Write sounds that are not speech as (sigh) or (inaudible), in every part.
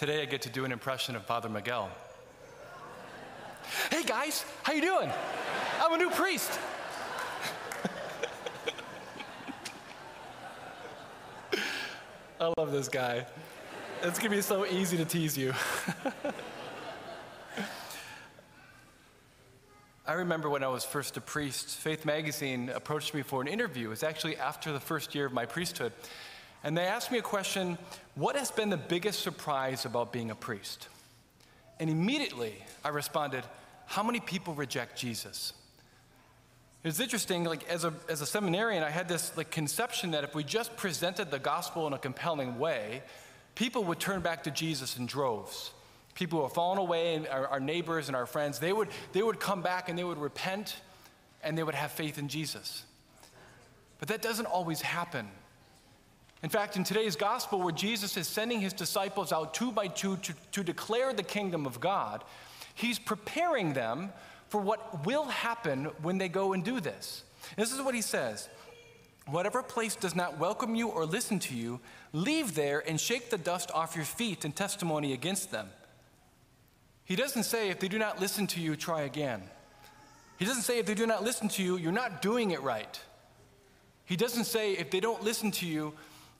Today I get to do an impression of Father Miguel. Hey guys, how you doing? I'm a new priest. (laughs) I love this guy. It's gonna be so easy to tease you. (laughs) I remember when I was first a priest, Faith Magazine approached me for an interview. It was actually after the first year of my priesthood. And they asked me a question What has been the biggest surprise about being a priest? And immediately I responded, How many people reject Jesus? It's interesting, like as a, as a seminarian, I had this like conception that if we just presented the gospel in a compelling way, people would turn back to Jesus in droves. People who have fallen away, and our, our neighbors and our friends, they would, they would come back and they would repent and they would have faith in Jesus. But that doesn't always happen. In fact, in today's gospel, where Jesus is sending his disciples out two by two to, to declare the kingdom of God, he's preparing them for what will happen when they go and do this. this is what he says Whatever place does not welcome you or listen to you, leave there and shake the dust off your feet in testimony against them. He doesn't say, if they do not listen to you, try again. He doesn't say, if they do not listen to you, you're not doing it right. He doesn't say, if they don't listen to you,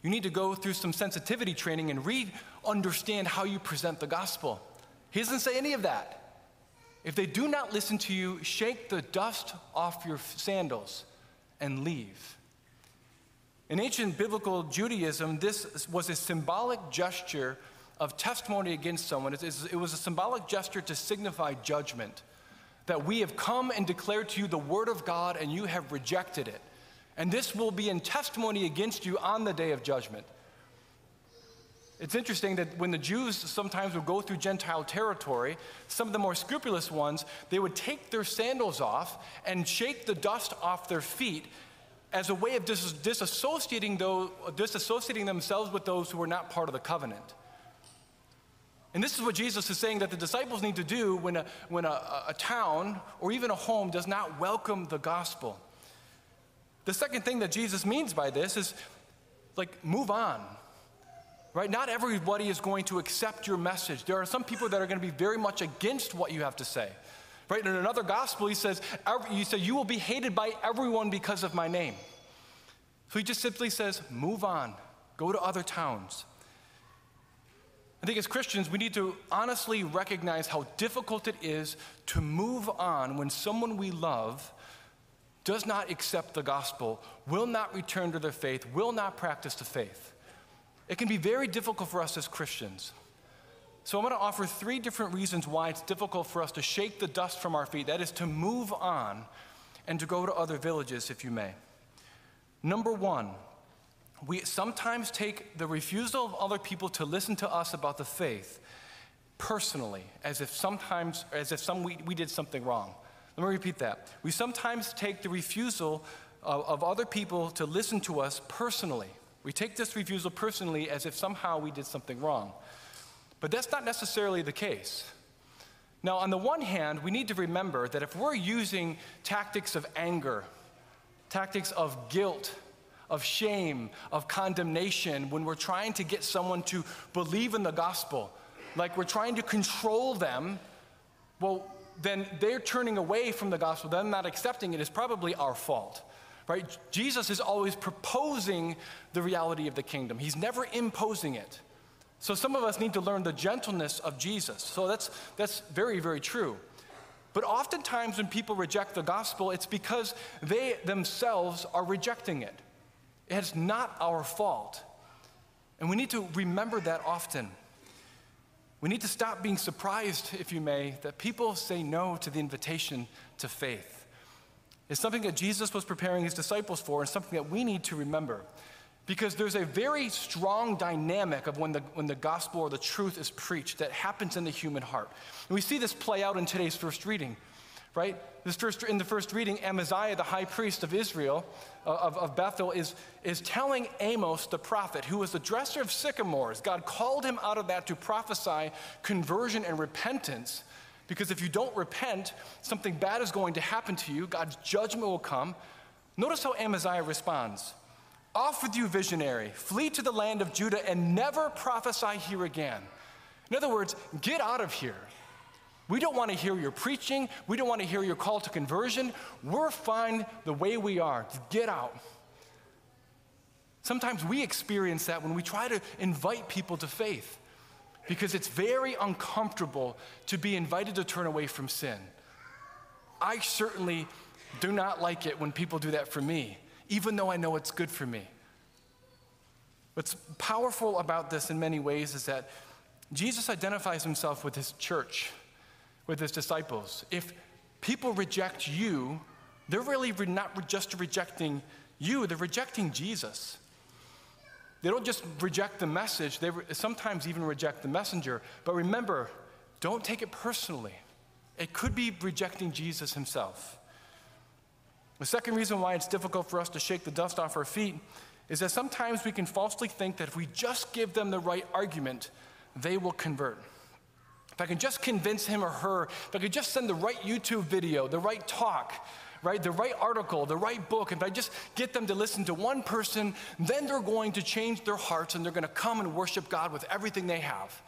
you need to go through some sensitivity training and re understand how you present the gospel. He doesn't say any of that. If they do not listen to you, shake the dust off your sandals and leave. In ancient biblical Judaism, this was a symbolic gesture of testimony against someone. It was a symbolic gesture to signify judgment. That we have come and declared to you the word of God and you have rejected it. And this will be in testimony against you on the day of judgment. It's interesting that when the Jews sometimes would go through Gentile territory, some of the more scrupulous ones, they would take their sandals off and shake the dust off their feet as a way of dis- disassociating, those, disassociating themselves with those who were not part of the covenant. And this is what Jesus is saying that the disciples need to do when a, when a, a town or even a home does not welcome the gospel. The second thing that Jesus means by this is like, move on right? Not everybody is going to accept your message. There are some people that are going to be very much against what you have to say, right? In another gospel, he says, "You say you will be hated by everyone because of my name." So he just simply says, "Move on, go to other towns." I think as Christians, we need to honestly recognize how difficult it is to move on when someone we love does not accept the gospel, will not return to their faith, will not practice the faith. It can be very difficult for us as Christians. So, I'm going to offer three different reasons why it's difficult for us to shake the dust from our feet. That is, to move on and to go to other villages, if you may. Number one, we sometimes take the refusal of other people to listen to us about the faith personally, as if sometimes, as if some, we, we did something wrong. Let me repeat that. We sometimes take the refusal of, of other people to listen to us personally. We take this refusal personally as if somehow we did something wrong. But that's not necessarily the case. Now, on the one hand, we need to remember that if we're using tactics of anger, tactics of guilt, of shame, of condemnation, when we're trying to get someone to believe in the gospel, like we're trying to control them, well, then they're turning away from the gospel, them not accepting it is probably our fault right? Jesus is always proposing the reality of the kingdom, he's never imposing it. So some of us need to learn the gentleness of Jesus. So that's, that's very, very true. But oftentimes when people reject the gospel, it's because they themselves are rejecting it. It's not our fault. And we need to remember that often. We need to stop being surprised, if you may, that people say no to the invitation to faith It's something that Jesus was preparing his disciples for and something that we need to remember. Because there's a very strong dynamic of when the, when the gospel or the truth is preached that happens in the human heart. And we see this play out in today's first reading, right? This first, in the first reading, Amaziah, the high priest of Israel, uh, of, of Bethel, is, is telling Amos the prophet, who was the dresser of sycamores. God called him out of that to prophesy conversion and repentance because if you don't repent, something bad is going to happen to you. God's judgment will come. Notice how Amaziah responds Off with you, visionary. Flee to the land of Judah and never prophesy here again. In other words, get out of here. We don't want to hear your preaching. We don't want to hear your call to conversion. We're fine the way we are. Get out. Sometimes we experience that when we try to invite people to faith because it's very uncomfortable to be invited to turn away from sin. I certainly do not like it when people do that for me, even though I know it's good for me. What's powerful about this in many ways is that Jesus identifies himself with his church, with his disciples. If people reject you, they're really not just rejecting you, they're rejecting Jesus. They don't just reject the message, they sometimes even reject the messenger. But remember, don't take it personally. It could be rejecting Jesus himself. The second reason why it's difficult for us to shake the dust off our feet is that sometimes we can falsely think that if we just give them the right argument, they will convert. If I can just convince him or her, if I could just send the right YouTube video, the right talk, right, the right article, the right book, if I just get them to listen to one person, then they're going to change their hearts and they're going to come and worship God with everything they have.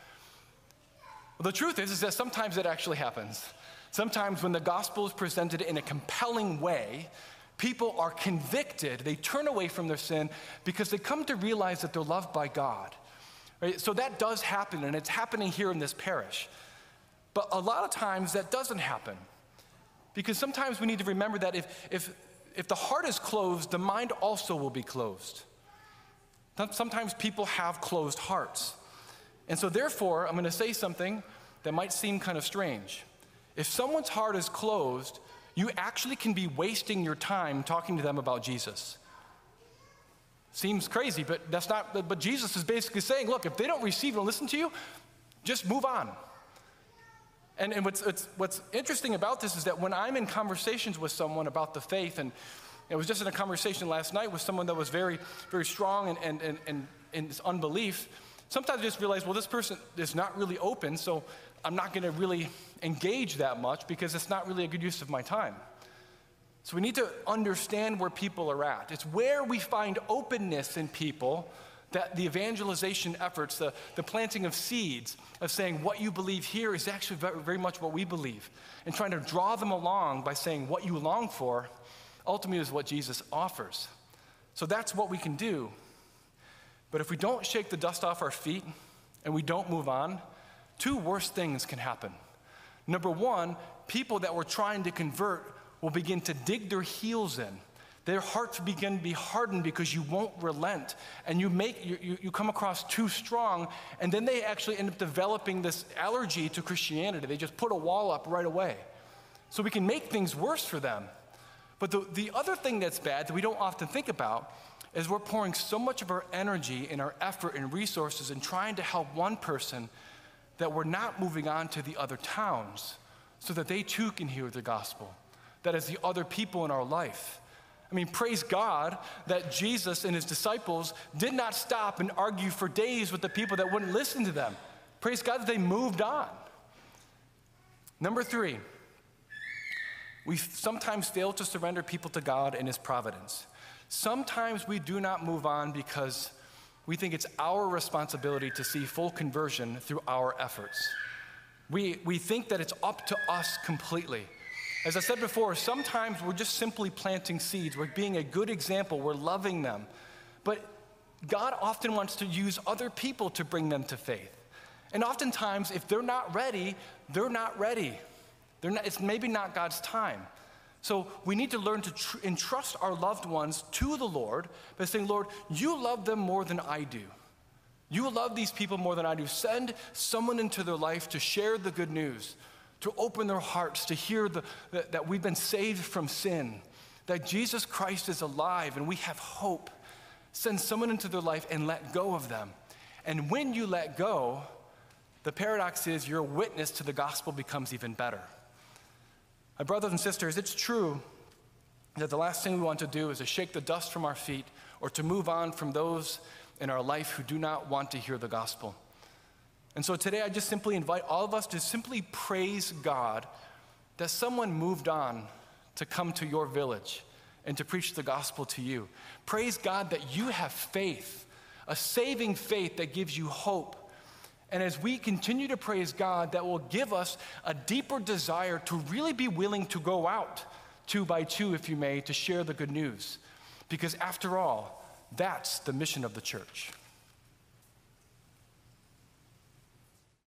Well, the truth is, is that sometimes it actually happens. Sometimes when the gospel is presented in a compelling way, people are convicted. They turn away from their sin because they come to realize that they're loved by God. Right? So that does happen, and it's happening here in this parish. But a lot of times that doesn't happen. Because sometimes we need to remember that if, if, if the heart is closed, the mind also will be closed. Sometimes people have closed hearts. And so, therefore, I'm going to say something that might seem kind of strange. If someone's heart is closed, you actually can be wasting your time talking to them about Jesus. Seems crazy, but that's not, but Jesus is basically saying, look, if they don't receive and listen to you, just move on. And, and what's, what's interesting about this is that when I'm in conversations with someone about the faith, and I was just in a conversation last night with someone that was very, very strong and and and in, in unbelief, sometimes I just realize, well, this person is not really open, so I'm not going to really engage that much because it's not really a good use of my time. So we need to understand where people are at. It's where we find openness in people that the evangelization efforts, the, the planting of seeds, of saying what you believe here is actually very, much what we believe, and trying to draw them along by saying what you long for ultimately is what Jesus offers. So that's what we can do. But if we don't shake the dust off our feet and we don't move on, two worse things can happen. Number one, people that we're trying to convert will begin to dig their heels in. Their hearts begin to be hardened because you won't relent. And you make you, you, come across too strong and then they actually end up developing this allergy to christianity. They just put a wall up right away. So we can make things worse for them. But the, the other thing that's bad that we don't often think about is we're pouring so much of our energy and our effort and resources in trying to help one person that we're not moving on to the other towns so that they too can hear the gospel that is the other people in our life I mean, praise God that Jesus and his disciples did not stop and argue for days with the people that wouldn't listen to them. Praise God that they moved on. Number three, we sometimes fail to surrender people to God and his providence. Sometimes we do not move on because we think it's our responsibility to see full conversion through our efforts. We, we think that it's up to us completely. As I said before, sometimes we're just simply planting seeds. We're being a good example. We're loving them. But God often wants to use other people to bring them to faith. And oftentimes, if they're not ready, they're not ready. They're not, it's maybe not God's time. So we need to learn to tr- entrust our loved ones to the Lord by saying, Lord, you love them more than I do. You love these people more than I do. Send someone into their life to share the good news, to open their hearts to hear the, that, that we've been saved from sin, that Jesus Christ is alive and we have hope. Send someone into their life and let go of them. And when you let go, the paradox is your witness to the gospel becomes even better. My brothers and sisters, it's true that the last thing we want to do is to shake the dust from our feet or to move on from those in our life who do not want to hear the gospel. And so today I just simply invite all of us to simply praise God that someone moved on to come to your village and to preach the gospel to you. Praise God that you have faith, a saving faith that gives you hope. And as we continue to praise God, that will give us a deeper desire to really be willing to go out, two by two, if you may, to share the good news. Because after all, that's the mission of the church.